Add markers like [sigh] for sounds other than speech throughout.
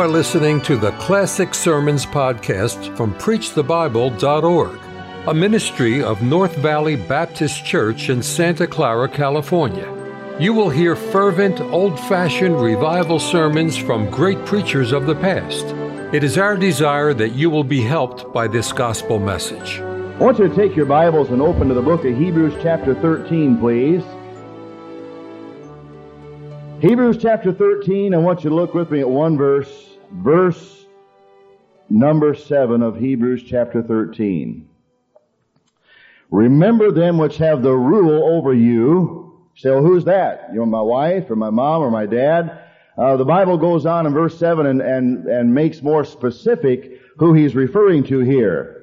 are listening to the Classic Sermons podcast from PreachTheBible.org, a ministry of North Valley Baptist Church in Santa Clara, California. You will hear fervent, old fashioned revival sermons from great preachers of the past. It is our desire that you will be helped by this gospel message. I want you to take your Bibles and open to the book of Hebrews, chapter 13, please. Hebrews chapter 13, I want you to look with me at one verse, verse number 7 of Hebrews chapter 13. Remember them which have the rule over you. Well, who's that? You know, my wife or my mom or my dad? Uh, the Bible goes on in verse 7 and, and, and makes more specific who he's referring to here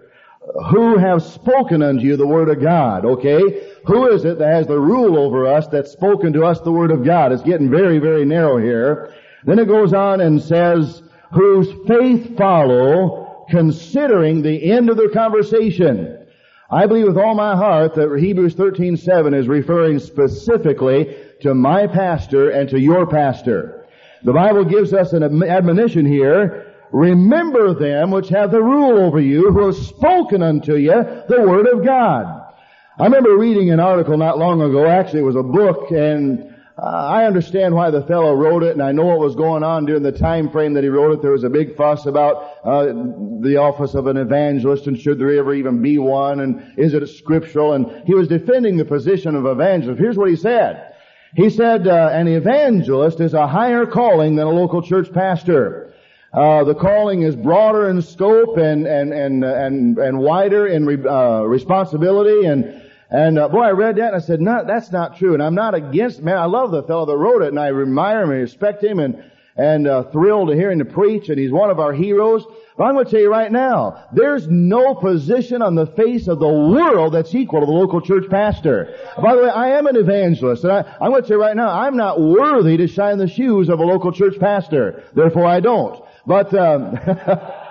who have spoken unto you the word of God, okay? Who is it that has the rule over us that's spoken to us the word of God? It's getting very, very narrow here. Then it goes on and says, whose faith follow, considering the end of their conversation. I believe with all my heart that Hebrews 13:7 is referring specifically to my pastor and to your pastor. The Bible gives us an admonition here Remember them which have the rule over you, who have spoken unto you the word of God. I remember reading an article not long ago, actually it was a book, and I understand why the fellow wrote it, and I know what was going on during the time frame that he wrote it. There was a big fuss about uh, the office of an evangelist, and should there ever even be one, and is it scriptural? And he was defending the position of evangelist. Here's what he said. He said, uh, an evangelist is a higher calling than a local church pastor. Uh, the calling is broader in scope and and and and and wider in re, uh, responsibility and and uh, boy, I read that and I said, "No, that's not true." And I'm not against. Man, I love the fellow that wrote it, and I admire him and respect him, and and uh, thrilled to hear him to preach. And he's one of our heroes. But I'm going to tell you right now, there's no position on the face of the world that's equal to the local church pastor. By the way, I am an evangelist, and I, I'm going to tell you right now, I'm not worthy to shine the shoes of a local church pastor. Therefore, I don't. But, um, [laughs]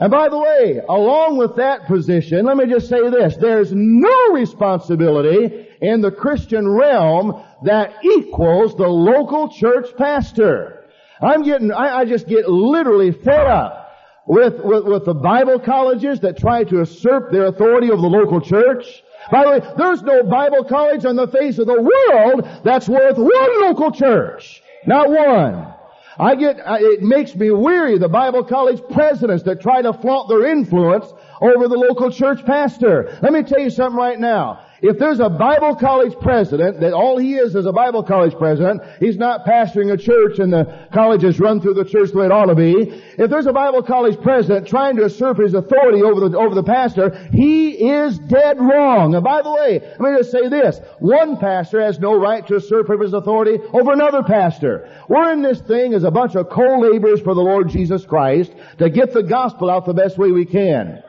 and by the way, along with that position, let me just say this. There's no responsibility in the Christian realm that equals the local church pastor. I'm getting, I, I just get literally fed up with, with, with the Bible colleges that try to usurp their authority over the local church. By the way, there's no Bible college on the face of the world that's worth one local church. Not one. I get, uh, it makes me weary, the Bible college presidents that try to flaunt their influence over the local church pastor. Let me tell you something right now. If there's a Bible college president, that all he is is a Bible college president, he's not pastoring a church and the college is run through the church the way it ought to be. If there's a Bible college president trying to usurp his authority over the, over the pastor, he is dead wrong. And by the way, let me just say this. One pastor has no right to usurp his authority over another pastor. We're in this thing as a bunch of co-laborers for the Lord Jesus Christ to get the gospel out the best way we can.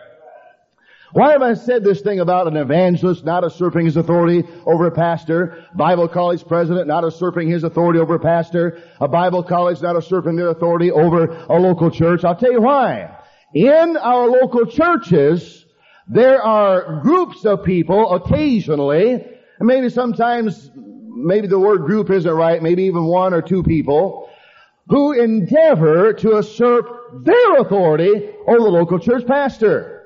Why have I said this thing about an evangelist not usurping his authority over a pastor, Bible college president not usurping his authority over a pastor, a Bible college not usurping their authority over a local church? I'll tell you why. In our local churches, there are groups of people occasionally, maybe sometimes, maybe the word group isn't right, maybe even one or two people, who endeavor to usurp their authority over the local church pastor.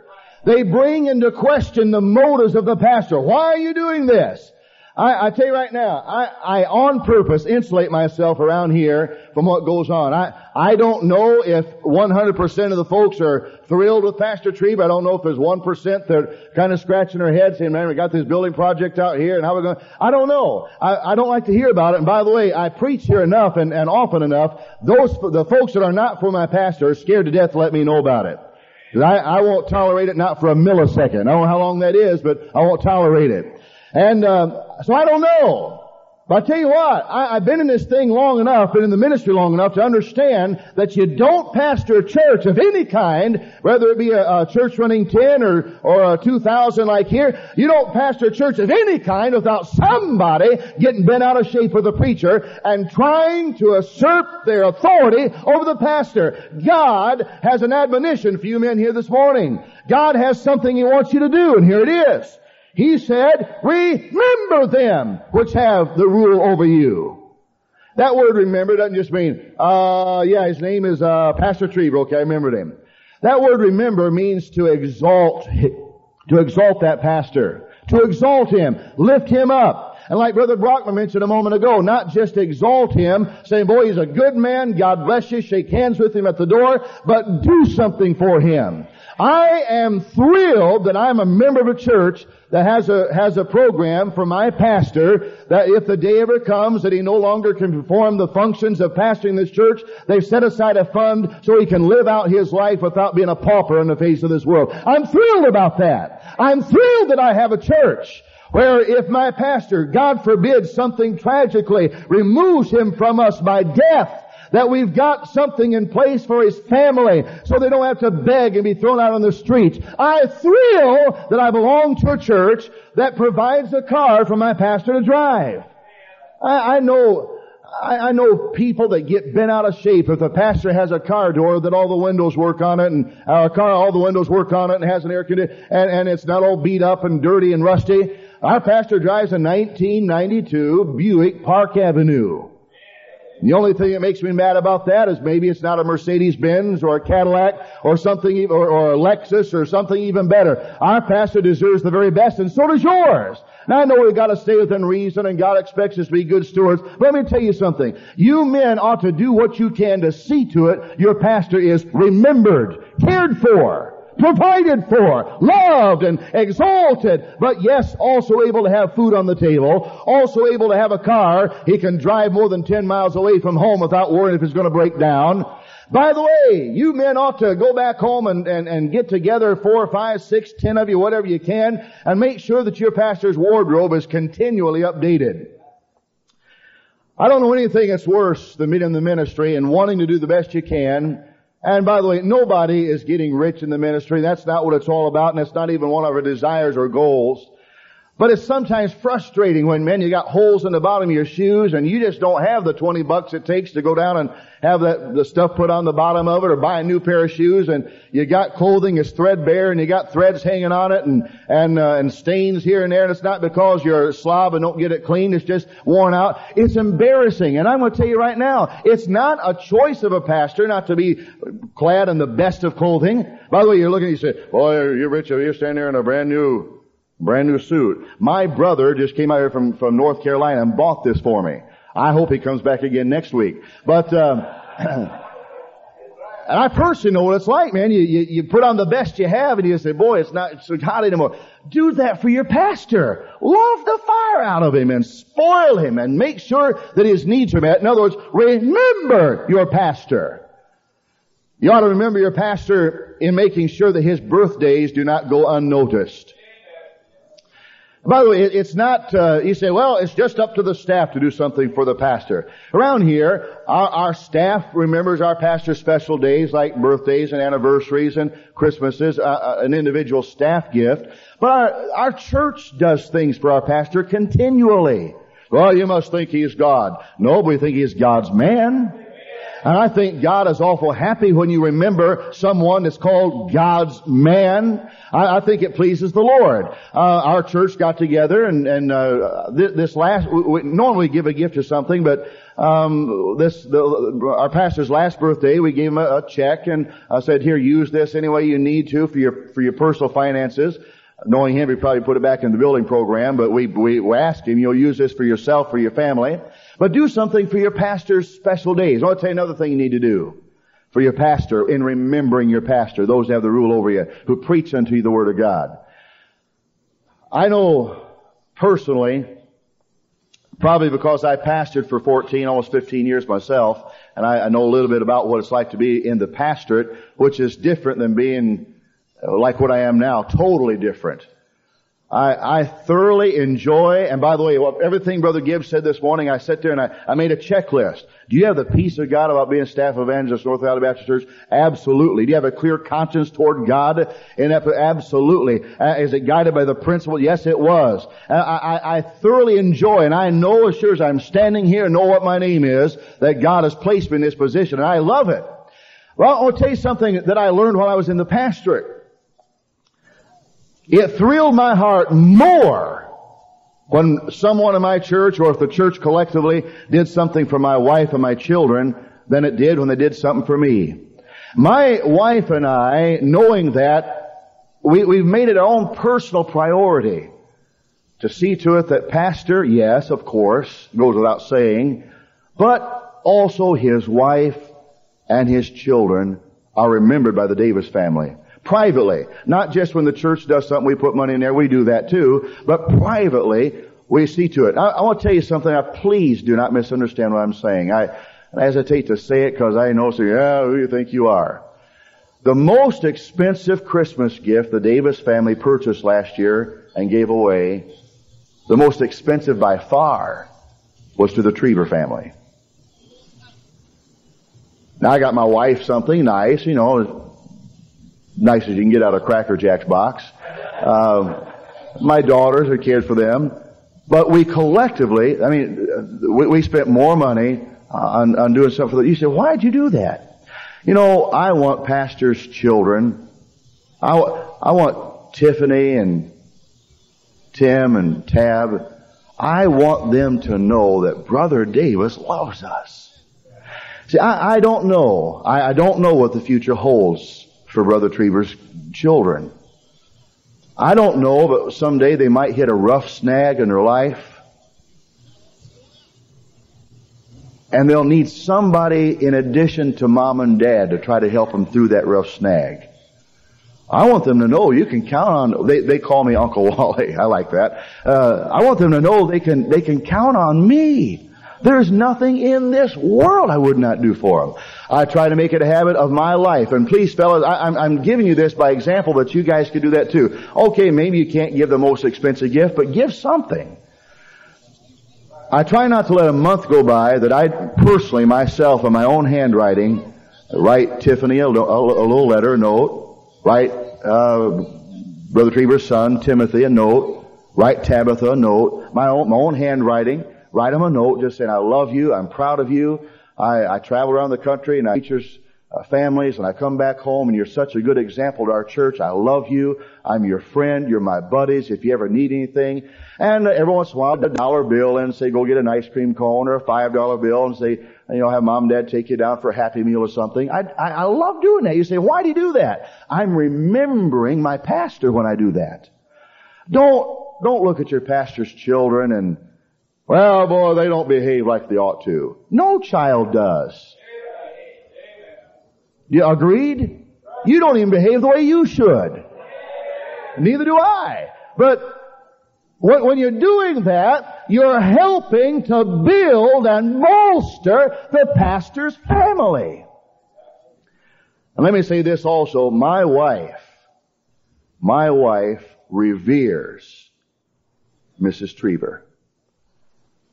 They bring into question the motives of the pastor. Why are you doing this? I, I tell you right now, I, I on purpose insulate myself around here from what goes on. I, I don't know if 100% of the folks are thrilled with Pastor Trieber. I don't know if there's 1% that are kind of scratching their heads saying, man, we got this building project out here and how we're going I don't know. I, I don't like to hear about it. And by the way, I preach here enough and, and often enough. Those, the folks that are not for my pastor are scared to death to let me know about it. I, I won't tolerate it not for a millisecond. I don't know how long that is, but I won't tolerate it. And uh, so I don't know. But I tell you what, I, have been in this thing long enough, been in the ministry long enough to understand that you don't pastor a church of any kind, whether it be a, a church running 10 or, or a 2,000 like here, you don't pastor a church of any kind without somebody getting bent out of shape with the preacher and trying to assert their authority over the pastor. God has an admonition for you men here this morning. God has something He wants you to do, and here it is. He said, remember them which have the rule over you. That word remember doesn't just mean, uh, yeah, his name is, uh, Pastor Trieber. Okay, I remembered him. That word remember means to exalt, to exalt that pastor, to exalt him, lift him up. And like Brother Brockman mentioned a moment ago, not just exalt him, saying, boy, he's a good man, God bless you, shake hands with him at the door, but do something for him. I am thrilled that I'm a member of a church that has a, has a program for my pastor that if the day ever comes that he no longer can perform the functions of pastoring this church, they've set aside a fund so he can live out his life without being a pauper in the face of this world. I'm thrilled about that. I'm thrilled that I have a church where if my pastor, God forbid, something tragically removes him from us by death, that we've got something in place for his family so they don't have to beg and be thrown out on the streets. I thrill that I belong to a church that provides a car for my pastor to drive. I, I know I, know people that get bent out of shape if the pastor has a car door that all the windows work on it and our car, all the windows work on it and has an air conditioner and, and it's not all beat up and dirty and rusty. Our pastor drives a 1992 Buick Park Avenue. The only thing that makes me mad about that is maybe it's not a Mercedes Benz or a Cadillac or something, or, or a Lexus or something even better. Our pastor deserves the very best and so does yours. Now I know we've got to stay within reason and God expects us to be good stewards. But let me tell you something. You men ought to do what you can to see to it your pastor is remembered, cared for provided for, loved and exalted, but yes, also able to have food on the table, also able to have a car. He can drive more than 10 miles away from home without worrying if it's going to break down. By the way, you men ought to go back home and, and, and get together four, five, six, ten of you, whatever you can, and make sure that your pastor's wardrobe is continually updated. I don't know anything that's worse than being in the ministry and wanting to do the best you can and by the way, nobody is getting rich in the ministry. That's not what it's all about, and it's not even one of our desires or goals. But it's sometimes frustrating when, men, you got holes in the bottom of your shoes and you just don't have the 20 bucks it takes to go down and have that, the stuff put on the bottom of it or buy a new pair of shoes and you got clothing that's threadbare and you got threads hanging on it and, and, uh, and stains here and there and it's not because you're a slob and don't get it clean, it's just worn out. It's embarrassing. And I'm going to tell you right now, it's not a choice of a pastor not to be clad in the best of clothing. By the way, you're looking, you say, boy, you're rich, you're standing there in a brand new Brand new suit. My brother just came out here from, from North Carolina and bought this for me. I hope he comes back again next week. But, uh, [clears throat] and I personally know what it's like, man. You, you, you put on the best you have and you say, boy, it's not so hot anymore. Do that for your pastor. Love the fire out of him and spoil him and make sure that his needs are met. In other words, remember your pastor. You ought to remember your pastor in making sure that his birthdays do not go unnoticed. By the way, it's not, uh, you say, well, it's just up to the staff to do something for the pastor. Around here, our, our staff remembers our pastor's special days like birthdays and anniversaries and Christmases, uh, uh, an individual staff gift. But our, our church does things for our pastor continually. Well, you must think he's God. No, we think he's God's man. And I think God is awful happy when you remember someone that's called God's man. I, I think it pleases the Lord. Uh, our church got together and, and uh, this, this, last, we, we normally give a gift or something, but um, this the, our pastor's last birthday, we gave him a, a check and I said, "Here, use this any way you need to for your for your personal finances." Knowing him, he probably put it back in the building program, but we, we, we asked him, you'll use this for yourself, for your family. But do something for your pastor's special days. I'll tell you another thing you need to do for your pastor in remembering your pastor, those that have the rule over you, who preach unto you the Word of God. I know personally, probably because I pastored for 14, almost 15 years myself, and I, I know a little bit about what it's like to be in the pastorate, which is different than being uh, like what I am now, totally different. I, I thoroughly enjoy, and by the way, everything Brother Gibbs said this morning, I sat there and I, I made a checklist. Do you have the peace of God about being staff evangelist North Valley Baptist Church? Absolutely. Do you have a clear conscience toward God? Absolutely. Uh, is it guided by the principle? Yes, it was. I, I, I thoroughly enjoy, and I know as sure as I'm standing here and know what my name is, that God has placed me in this position, and I love it. Well, I'll tell you something that I learned while I was in the pastorate. It thrilled my heart more When someone in my church or if the church collectively did something for my wife and my children than it did when they did something for me. My wife and I, knowing that, we, we've made it our own personal priority to see to it that pastor, yes, of course, goes without saying, but also his wife and his children are remembered by the Davis family. Privately. Not just when the church does something, we put money in there, we do that too, but privately, we see to it. I, I want to tell you something, now please do not misunderstand what I'm saying. I, I hesitate to say it because I know, so yeah, who do you think you are? The most expensive Christmas gift the Davis family purchased last year and gave away, the most expensive by far, was to the Trieber family. Now I got my wife something nice, you know, nice as you can get out of Cracker Jack's box. Um, my daughters, I cared for them. But we collectively, I mean, we, we spent more money on, on doing something that you say, why'd you do that? You know, I want pastors' children. I, I want Tiffany and Tim and Tab. I want them to know that Brother Davis loves us. See, I, I don't know. I, I don't know what the future holds for Brother Trieber's children. I don't know, but someday they might hit a rough snag in their life. And they'll need somebody in addition to mom and dad to try to help them through that rough snag. I want them to know you can count on, they, they call me Uncle [laughs] Wally. I like that. Uh, I want them to know they can, they can count on me. There's nothing in this world I would not do for them. I try to make it a habit of my life. And please, fellas, I, am I'm giving you this by example, but you guys could do that too. Okay, maybe you can't give the most expensive gift, but give something. I try not to let a month go by that I personally, myself, in my own handwriting, write Tiffany a, little letter, a note, write uh, Brother Trieber's son, Timothy, a note, write Tabitha a note, my own, my own handwriting, write them a note just saying, I love you, I'm proud of you, I, I travel around the country and I teachers uh, families and I come back home and you're such a good example to our church. I love you. I'm your friend. You're my buddies. If you ever need anything. And every once in a while, a dollar bill and say, go get an ice cream cone or a five dollar bill and say, you know, have mom and dad take you down for a happy meal or something. I, I, I love doing that. You say, why do you do that? I'm remembering my pastor when I do that. Don't, don't look at your pastor's children and, well, boy, they don't behave like they ought to. No child does. You agreed? You don't even behave the way you should. Neither do I. But when you're doing that, you're helping to build and bolster the pastor's family. And let me say this also, my wife, my wife reveres Mrs. Trieber.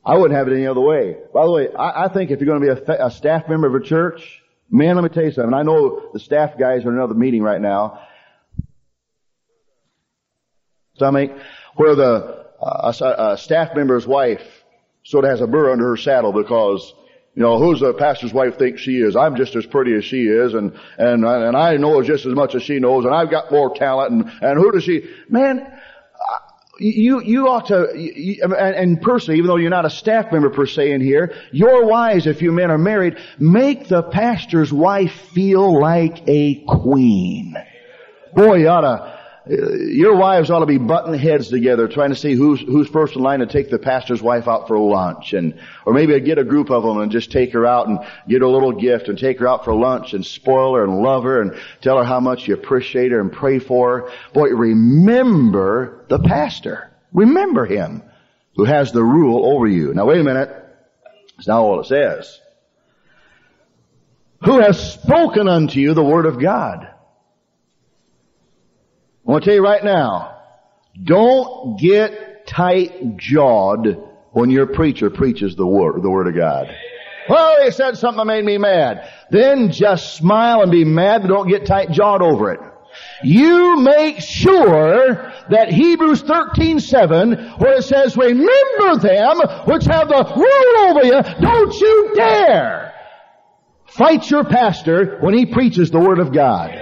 I wouldn't have it any other way. By the way, I, I think if you're going to be a, a staff member of a church, Man, let me tell you something. I know the staff guys are in another meeting right now. Stomach, where the uh, a, a staff member's wife sort of has a burr under her saddle because you know, who's the pastor's wife thinks she is? I'm just as pretty as she is, and and and I know just as much as she knows, and I've got more talent, and and who does she? Man, you, you ought to, and personally, even though you're not a staff member per se in here, your wives, if you men are married, make the pastor's wife feel like a queen. Boy, you ought to, Uh, your wives ought to be butting heads together trying to see who's, who's first in line to take the pastor's wife out for lunch and, or maybe get a group of them and just take her out and get her a little gift and take her out for lunch and spoil her and love her and tell her how much you appreciate her and pray for her. Boy, remember the pastor. Remember him who has the rule over you. Now wait a minute. It's not all it says. Who has spoken unto you the word of God? I want to tell you right now, don't get tight-jawed when your preacher preaches the word, the word of God. Well, he said something that made me mad. Then just smile and be mad, but don't get tight-jawed over it. You make sure that Hebrews 13:7, where it says, "Remember them which have the rule over you, don't you dare fight your pastor when he preaches the word of God."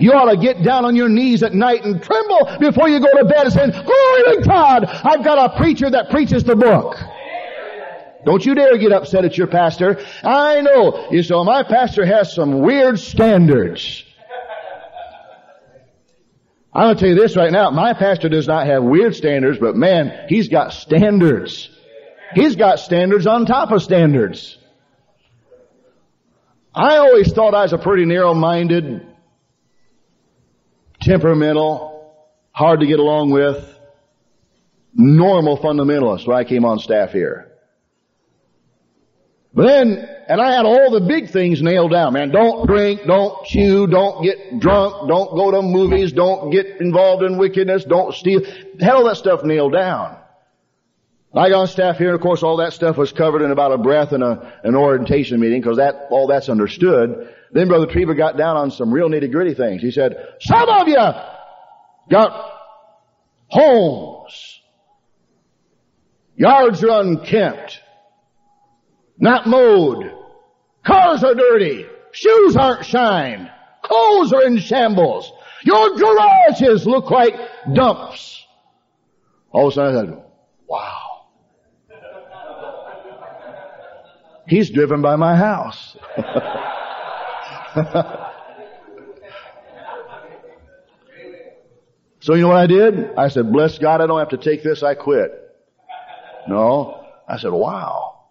You ought to get down on your knees at night and tremble before you go to bed and say, Glory to God! I've got a preacher that preaches the book. Don't you dare get upset at your pastor. I know. You know, my pastor has some weird standards. I'm going to tell you this right now. My pastor does not have weird standards, but man, he's got standards. He's got standards on top of standards. I always thought I was a pretty narrow-minded, temperamental, hard to get along with, normal fundamentalist when I came on staff here. But then, and I had all the big things nailed down, man. Don't drink, don't chew, don't get drunk, don't go to movies, don't get involved in wickedness, don't steal. Had all that stuff nailed down. I got on staff here, and of course all that stuff was covered in about a breath in a, an orientation meeting, because that, all that's understood. Then Brother Trieber got down on some real nitty gritty things. He said, some of you got homes. Yards are unkempt not mowed. Cars are dirty. Shoes aren't shined. Clothes are in shambles. Your garages look like dumps. All of a sudden I said, wow. He's driven by my house. [laughs] [laughs] so you know what I did? I said, bless God, I don't have to take this, I quit. No. I said, wow.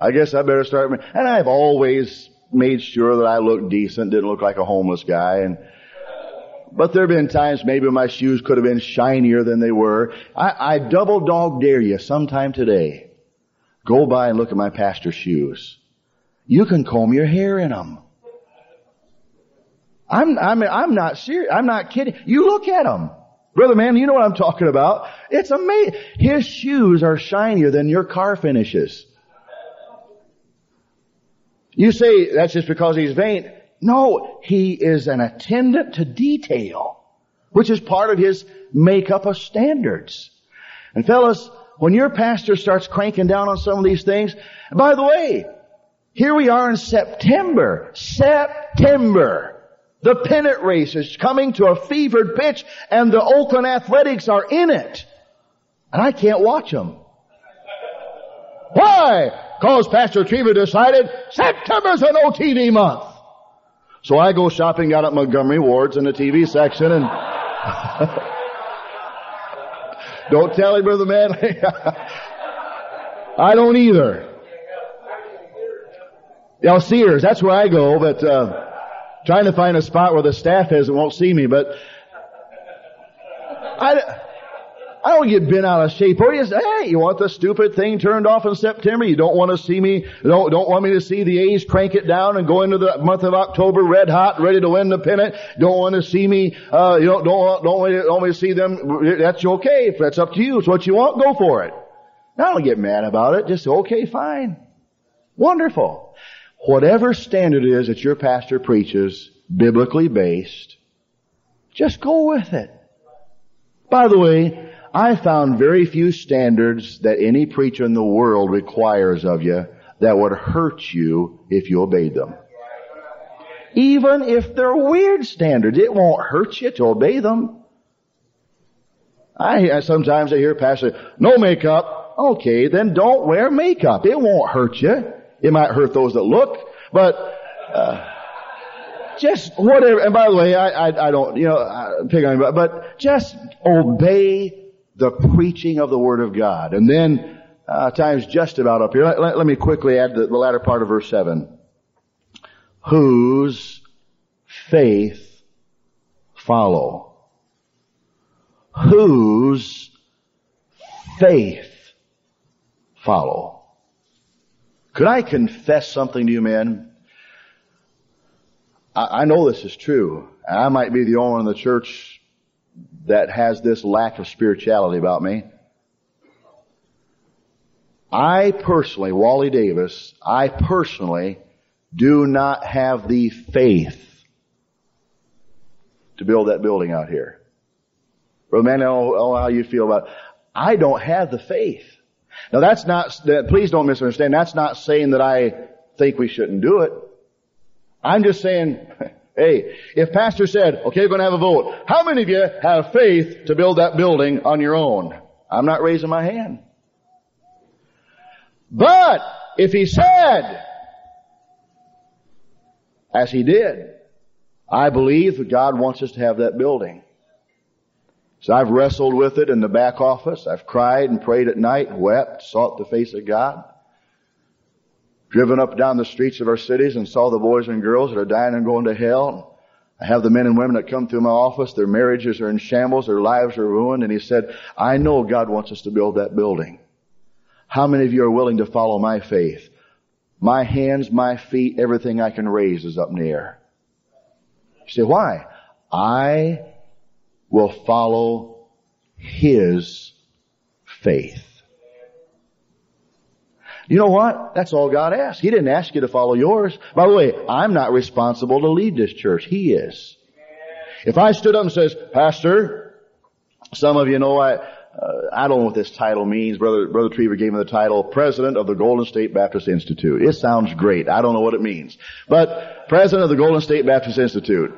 I guess I better start. And I've always made sure that I looked decent, didn't look like a homeless guy. And but there have been times maybe my shoes could have been shinier than they were. I, I double dog dare you sometime today. Go by and look at my pastor's shoes. You can comb your hair in them. I'm, I'm, I'm not serious. I'm not kidding. You look at them. Brother man, you know what I'm talking about. It's amazing. His shoes are shinier than your car finishes. You say that's just because he's vain. No, he is an attendant to detail, which is part of his makeup of standards. And fellas, when your pastor starts cranking down on some of these things, by the way, here we are in September. September. The pennant race is coming to a fevered pitch and the Oakland Athletics are in it. And I can't watch them. Why? Cause Pastor Trieber decided September's an OTV month. So I go shopping out at Montgomery Wards in the TV section and [laughs] don't tell him, brother man. [laughs] I don't either. Yeah, Sears, that's where I go, but uh, trying to find a spot where the staff is and won't see me, but I, I don't get bent out of shape. Or you say, hey, you want the stupid thing turned off in September? You don't want to see me, don't, don't want me to see the A's crank it down and go into the month of October red hot, ready to win the pennant. Don't want to see me, uh, you don't, don't, don't, want, don't want to see them. That's okay. If that's up to you, it's what you want, go for it. I don't get mad about it. Just, okay, fine. Wonderful. Whatever standard it is that your pastor preaches, biblically based, just go with it. By the way, I found very few standards that any preacher in the world requires of you that would hurt you if you obeyed them. Even if they're weird standards, it won't hurt you to obey them. I, sometimes I hear pastor, no makeup. Okay, then don't wear makeup. It won't hurt you. It might hurt those that look, but uh, just whatever. And by the way, I, I, I don't, you know, pick on, anybody, but just obey the preaching of the Word of God. And then, uh, time's just about up here. Let, let, let me quickly add the, the latter part of verse 7. Whose faith follow. Whose faith follow. Could I confess something to you, men? I, I know this is true. I might be the only one in the church that has this lack of spirituality about me. I personally, Wally Davis, I personally do not have the faith to build that building out here. Brother man, I don't know how you feel about it. I don't have the faith. Now that's not, please don't misunderstand, that's not saying that I think we shouldn't do it. I'm just saying, [laughs] Hey, if pastor said, okay, we're going to have a vote. How many of you have faith to build that building on your own? I'm not raising my hand. But if he said, as he did, I believe that God wants us to have that building. So I've wrestled with it in the back office. I've cried and prayed at night, wept, sought the face of God. Driven up down the streets of our cities and saw the boys and girls that are dying and going to hell. I have the men and women that come through my office. Their marriages are in shambles. Their lives are ruined. And he said, I know God wants us to build that building. How many of you are willing to follow my faith? My hands, my feet, everything I can raise is up in the air. You say, why? I will follow His faith. You know what? That's all God asked. He didn't ask you to follow yours. By the way, I'm not responsible to lead this church. He is. If I stood up and says, Pastor, some of you know I, uh, I don't know what this title means. Brother, Brother Trieber gave me the title President of the Golden State Baptist Institute. It sounds great. I don't know what it means. But President of the Golden State Baptist Institute.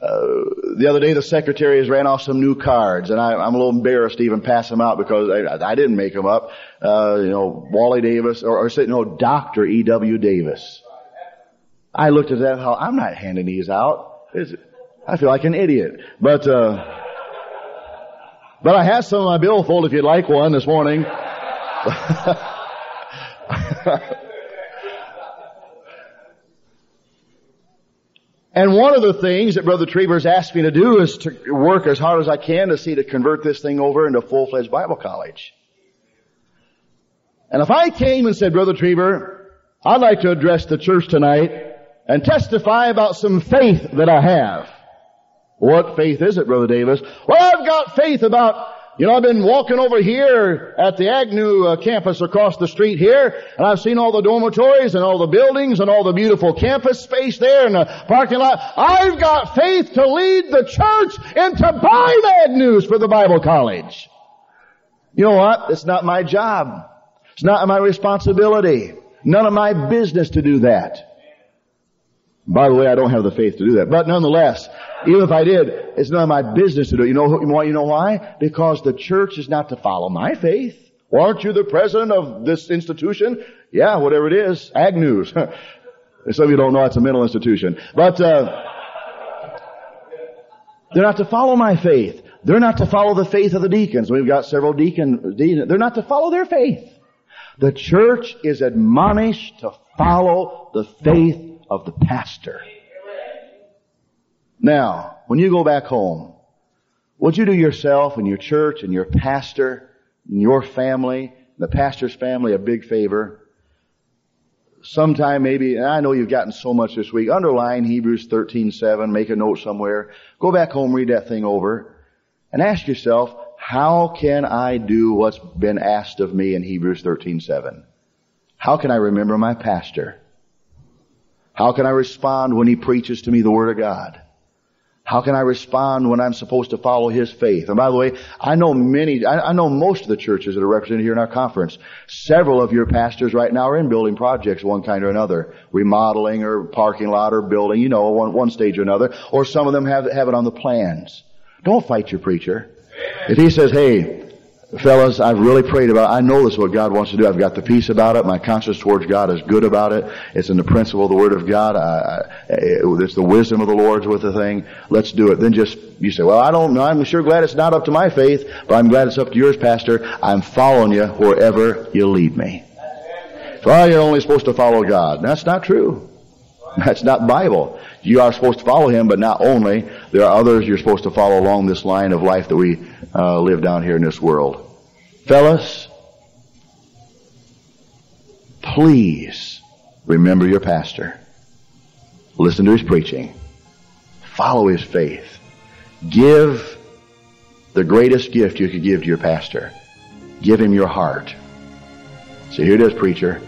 Uh, the other day the secretaries ran off some new cards and I, am a little embarrassed to even pass them out because I, I didn't make them up. Uh, you know, Wally Davis or, or say, no, Dr. E.W. Davis. I looked at that, how I'm not handing these out. It's, I feel like an idiot. But, uh, but I have some in my billfold if you'd like one this morning. [laughs] and one of the things that Brother Trieber's asked me to do is to work as hard as I can to see to convert this thing over into full-fledged Bible college. And if I came and said, Brother Trieber, I'd like to address the church tonight and testify about some faith that I have. What faith is it, Brother Davis? Well, I've got faith about, you know, I've been walking over here at the Agnew uh, campus across the street here, and I've seen all the dormitories and all the buildings and all the beautiful campus space there and the parking lot. I've got faith to lead the church into buying Agnews for the Bible college. You know what? It's not my job. It's not my responsibility. None of my business to do that. By the way, I don't have the faith to do that. But nonetheless, even if I did, it's none of my business to do it. You know why? You know why? Because the church is not to follow my faith. Well, aren't you the president of this institution? Yeah, whatever it is. Agnews. [laughs] Some of you don't know it's a mental institution. But, uh, they're not to follow my faith. They're not to follow the faith of the deacons. We've got several deacons. They're not to follow their faith. The church is admonished to follow the faith of the pastor. Now, when you go back home, would you do yourself and your church and your pastor and your family, and the pastor's family a big favor? Sometime maybe, and I know you've gotten so much this week, underline Hebrews 13:7, make a note somewhere. Go back home, read that thing over, and ask yourself, how can I do what's been asked of me in Hebrews 13:7? How can I remember my pastor? How can I respond when he preaches to me the Word of God? How can I respond when I'm supposed to follow his faith? And by the way, I know many, I, know most of the churches that are represented here in our conference. Several of your pastors right now are in building projects one kind or another. Remodeling or parking lot or building, you know, one, one stage or another. Or some of them have, have it on the plans. Don't fight your preacher. If he says, hey, fellas, I've really prayed about it. I know this is what God wants to do. I've got the peace about it. My conscience towards God is good about it. It's in the principle of the Word of God. I, I, it's the wisdom of the Lord's with the thing. Let's do it. Then just, you say, well, I don't know. I'm sure glad it's not up to my faith, but I'm glad it's up to yours, Pastor. I'm following you wherever you lead me. Well, you're only supposed to follow God. That's not true. That's not Bible. You are supposed to follow Him, but not only. There are others you're supposed to follow along this line of life that we uh, live down here in this world. Fellas, please remember your pastor. Listen to his preaching. Follow his faith. Give the greatest gift you could give to your pastor. Give him your heart. So here it is, preacher.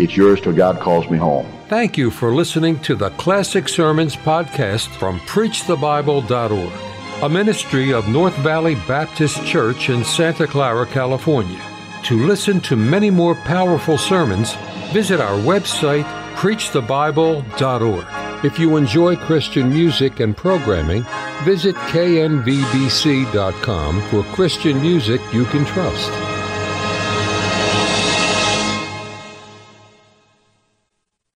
It's yours till God calls me home. Thank you for listening to the Classic Sermons podcast from PreachTheBible.org, a ministry of North Valley Baptist Church in Santa Clara, California. To listen to many more powerful sermons, visit our website, PreachTheBible.org. If you enjoy Christian music and programming, visit knvbc.com for Christian music you can trust.